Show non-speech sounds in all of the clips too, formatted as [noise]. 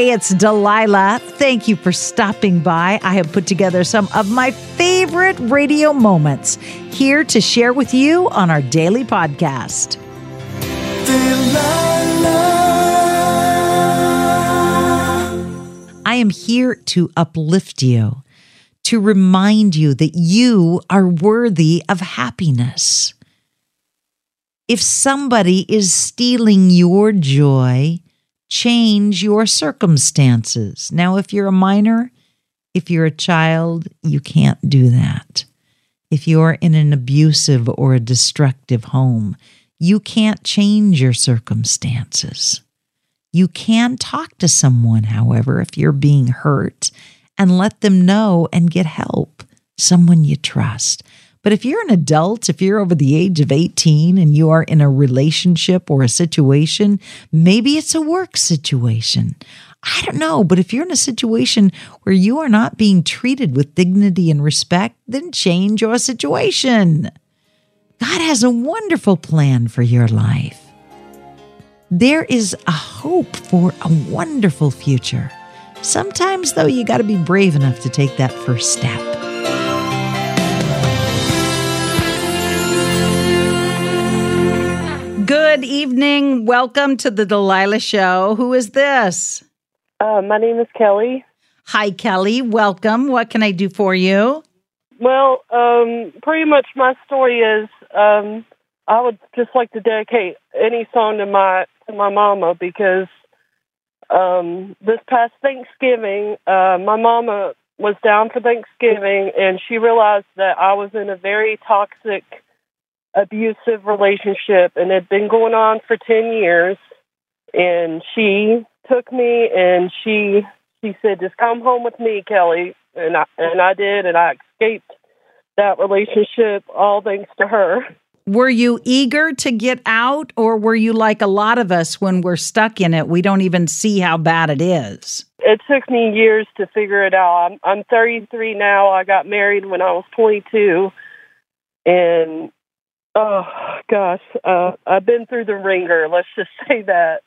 Hey, it's Delilah. Thank you for stopping by. I have put together some of my favorite radio moments here to share with you on our daily podcast. I am here to uplift you, to remind you that you are worthy of happiness. If somebody is stealing your joy, change your circumstances. Now, if you're a minor, if you're a child, you can't do that. If you're in an abusive or a destructive home, you can't change your circumstances. You can talk to someone, however, if you're being hurt and let them know and get help, someone you trust. But if you're an adult, if you're over the age of 18 and you are in a relationship or a situation, maybe it's a work situation. I don't know, but if you're in a situation where you are not being treated with dignity and respect, then change your situation. God has a wonderful plan for your life. There is a hope for a wonderful future. Sometimes, though, you got to be brave enough to take that first step. Good evening. Welcome to the Delilah Show. Who is this? Uh, my name is Kelly. Hi, Kelly. Welcome. What can I do for you? Well, um, pretty much my story is um, I would just like to dedicate any song to my to my mama because um, this past Thanksgiving, uh, my mama was down for Thanksgiving and she realized that I was in a very toxic abusive relationship and it had been going on for 10 years. And she took me and she she said just come home with me Kelly. And I and I did and I escaped that relationship all thanks to her. Were you eager to get out or were you like a lot of us when we're stuck in it? We don't even see how bad it is. It took me years to figure it out. I'm I'm 33 now. I got married when I was 22 and Oh gosh, uh, I've been through the wringer. Let's just [laughs] say that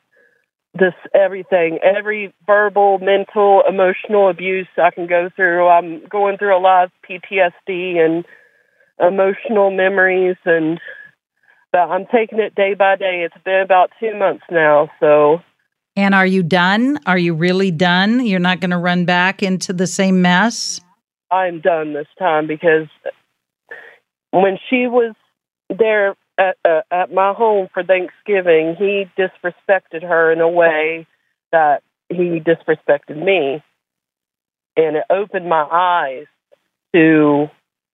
this everything, every verbal, mental, emotional abuse I can go through. I'm going through a lot of PTSD and emotional memories, and but I'm taking it day by day. It's been about two months now, so. And are you done? Are you really done? You're not going to run back into the same mess? I'm done this time because when she was there at, uh, at my home for Thanksgiving, he disrespected her in a way that he disrespected me. And it opened my eyes to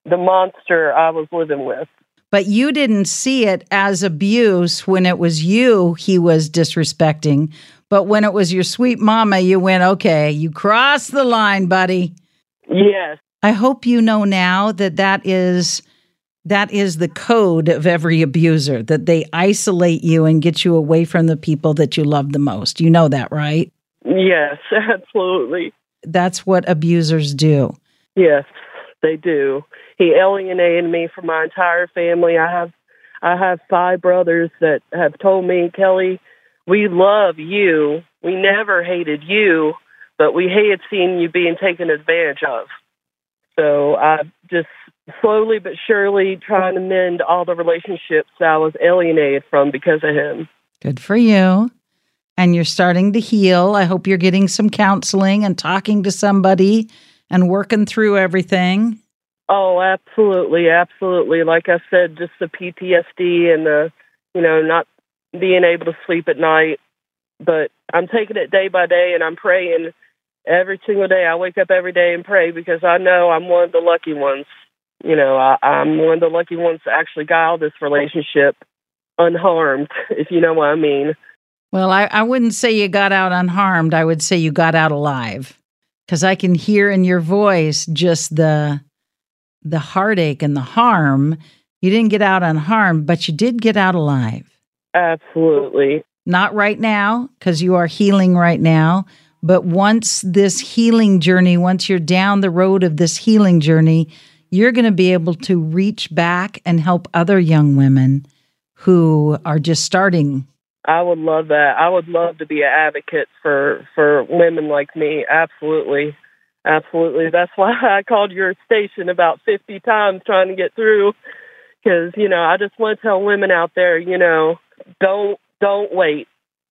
the monster I was living with. But you didn't see it as abuse when it was you he was disrespecting. But when it was your sweet mama, you went, okay, you crossed the line, buddy. Yes. I hope you know now that that is that is the code of every abuser that they isolate you and get you away from the people that you love the most. You know that, right? Yes, [laughs] absolutely. That's what abusers do. Yes, they do. He alienated me from my entire family. I have I have five brothers that have told me, Kelly, we love you. We never hated you, but we hated seeing you being taken advantage of. So I just slowly but surely trying to mend all the relationships that I was alienated from because of him. Good for you. And you're starting to heal. I hope you're getting some counseling and talking to somebody and working through everything. Oh, absolutely, absolutely. Like I said, just the PTSD and the, you know, not being able to sleep at night. But I'm taking it day by day and I'm praying every single day. I wake up every day and pray because I know I'm one of the lucky ones you know, I, I'm one of the lucky ones to actually got out of this relationship unharmed, [laughs] if you know what I mean. Well, I, I wouldn't say you got out unharmed. I would say you got out alive because I can hear in your voice just the the heartache and the harm. You didn't get out unharmed, but you did get out alive. Absolutely. Not right now because you are healing right now. But once this healing journey, once you're down the road of this healing journey, you're going to be able to reach back and help other young women who are just starting I would love that. I would love to be an advocate for for women like me. Absolutely. Absolutely. That's why [laughs] I called your station about 50 times trying to get through cuz you know, I just want to tell women out there, you know, don't don't wait.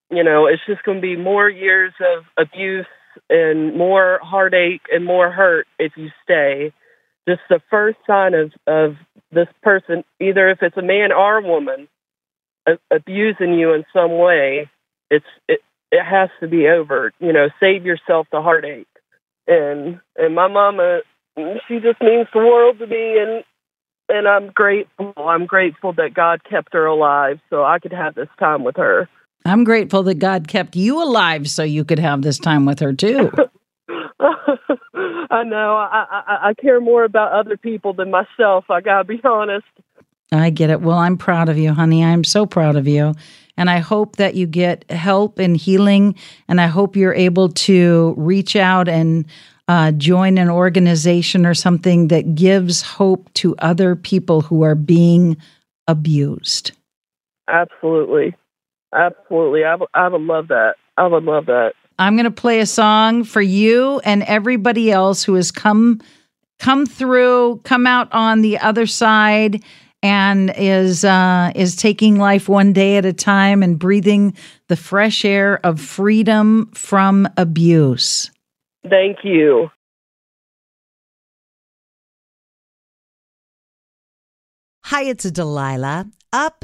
You know, it's just going to be more years of abuse and more heartache and more hurt if you stay. Just the first sign of of this person, either if it's a man or a woman, a- abusing you in some way, it's it it has to be over. You know, save yourself the heartache. And and my mama, she just means the world to me, and and I'm grateful. I'm grateful that God kept her alive so I could have this time with her. I'm grateful that God kept you alive so you could have this time with her too. [laughs] [laughs] I know. I, I I care more about other people than myself. I gotta be [laughs] honest. I get it. Well, I'm proud of you, honey. I'm so proud of you. And I hope that you get help and healing. And I hope you're able to reach out and uh, join an organization or something that gives hope to other people who are being abused. Absolutely, absolutely. I, w- I would love that. I would love that. I'm going to play a song for you and everybody else who has come come through, come out on the other side and is uh, is taking life one day at a time and breathing the fresh air of freedom from abuse. Thank you. Hi, it's Delilah. Up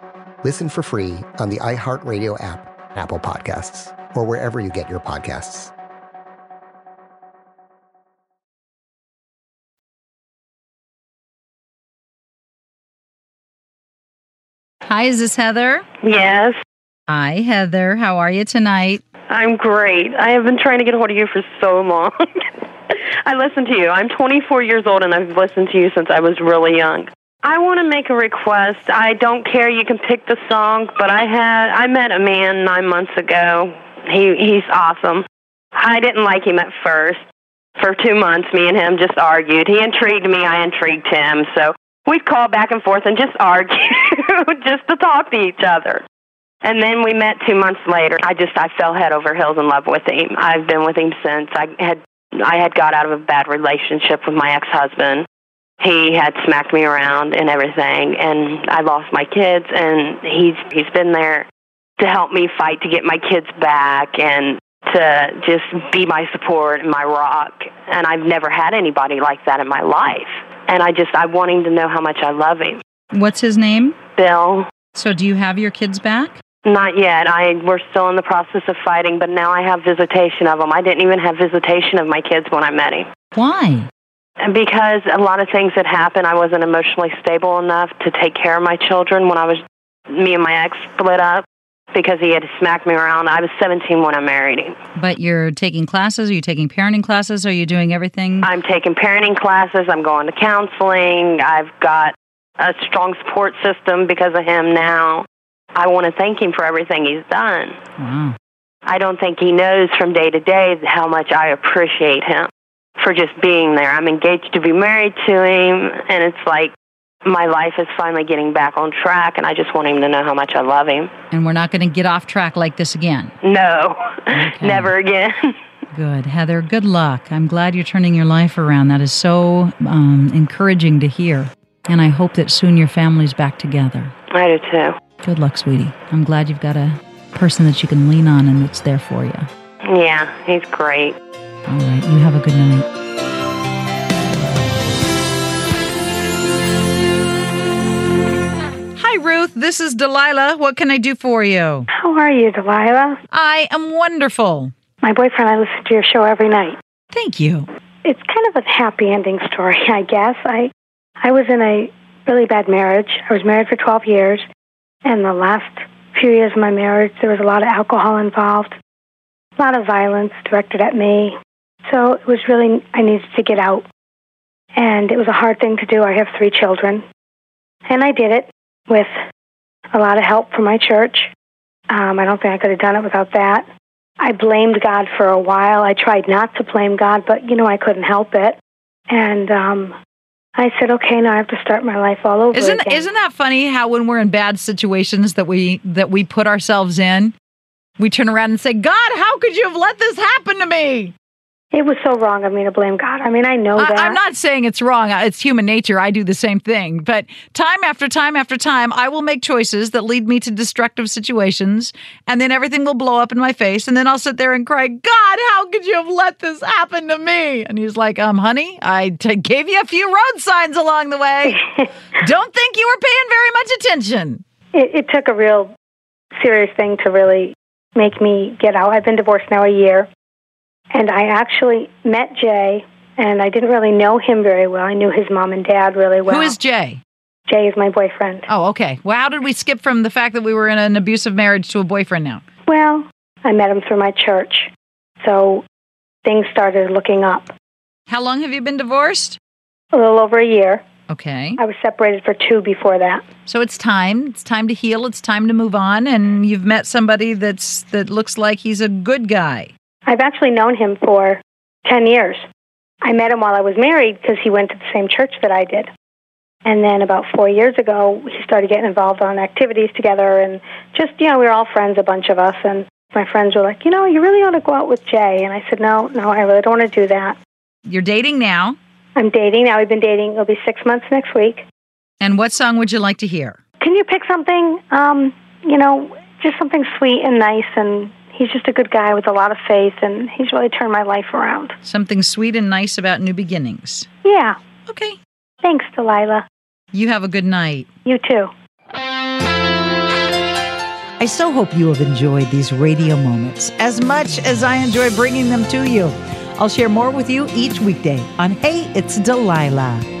Listen for free on the iHeartRadio app, Apple Podcasts, or wherever you get your podcasts. Hi, is this Heather? Yes, Hi, Heather. How are you tonight? I'm great. I have been trying to get a hold of you for so long. [laughs] I listen to you. I'm 24 years old and I've listened to you since I was really young. I want to make a request. I don't care. You can pick the song, but I had I met a man nine months ago. He he's awesome. I didn't like him at first. for two months. Me and him just argued. He intrigued me, I intrigued him. So we'd call back and forth and just [laughs] argue, just to talk to each other. And then we met two months later. I just I fell head over heels in love with him. I've been with him since. I had I had got out of a bad relationship with my ex husband. He had smacked me around and everything, and I lost my kids. And he's he's been there to help me fight to get my kids back and to just be my support and my rock. And I've never had anybody like that in my life. And I just, I want him to know how much I love him. What's his name? Bill, So, do you have your kids back? not yet. I we're still in the process of fighting, but now I have visitation of them. I didn't even have visitation of my kids when I met him. Why? And because a lot of things had happened, I wasn't emotionally stable enough to take care of my children when I was me and my ex split up because he had smacked me around. I was 17 when I married him. But you're taking classes? Are you taking parenting classes? Are you doing everything? I'm taking parenting classes. I'm going to counseling. I've got a strong support system because of him now. I want to thank him for everything he's done. Wow. I don't think he knows from day to day how much I appreciate him for just being there. I'm engaged to be married to him, and it's like my life is finally getting back on track, and I just want him to know how much I love him. And we're not going to get off track like this again. No, Okay. [laughs] never again. [laughs] Good. Heather, good luck. I'm glad you're turning your life around. That is so um, encouraging to hear. And I hope that soon your family's back together. I do too. Good luck, sweetie. I'm glad you've got a person that you can lean on and that's there for you. Yeah, he's great. All right. You have a good night. Hi, Ruth. This is Delilah. What can I do for you? How are you, Delilah? I am wonderful. My boyfriend, I listen to your show every night. Thank you. It's kind of a happy ending story, [laughs] I guess. I I was in a really bad marriage. I was married for 12 years, and the last few years of my marriage, there was a lot of alcohol involved, a lot of violence directed at me. So it was really, I needed to get out. And it was a hard thing to do. I have three children. And I did it with a lot of help from my church. Um, I don't think I could have done it without that. I blamed God for a while. I tried not to blame God, but you know I couldn't help it. And um, I said, okay, now I have to start my life all over Isn't again. isn't that funny how when we're in bad situations that we that we put ourselves in, we turn around and say, "God, how could you have let this happen to me?" It was so wrong of me to blame God. I mean, I know that. I, I'm not saying it's wrong. It's human nature. I do the same thing. But time after time after time, I will make choices that lead me to destructive situations, and then everything will blow up in my face, and then I'll sit there and cry, "God, how could you have let this happen to me?" And he's like, "Um, honey, I t- gave you a few road signs along the way. [laughs] Don't think you were paying very much attention." It, it took a real serious thing to really make me get out. I've been divorced now a year, and I actually met Jay, and I didn't really know him very well. I knew his mom and dad really well. Who is Jay? Jay is my boyfriend. Oh, okay. Well, how did we skip from the fact that we were in an abusive marriage to a boyfriend now? Well, I met him through my church, so things started looking up. How long have you been divorced? A little over a year. Okay. I was separated for two before that. So it's time. It's time to heal. It's time to move on. And you've met somebody that's that looks like he's a good guy. I've actually known him for 10 years. I met him while I was married because he went to the same church that I did. And then about four years ago, he started getting involved on activities together. And just, you know, we were all friends, a bunch of us. And my friends were like, you know, you really ought to go out with Jay. And I said, no, no, I really don't want to do that. You're dating now. I'm dating now. We've been dating. It'll be six months next week. And what song would you like to hear? Can you pick something, um, you know, just something sweet and nice? And he's just a good guy with a lot of faith. And he's really turned my life around. Something sweet and nice about new beginnings. Yeah. Okay. Thanks, Delilah. You have a good night. You too. I so hope you have enjoyed these radio moments as much as I enjoy bringing them to you. I'll share more with you each weekday on Hey, It's Delilah.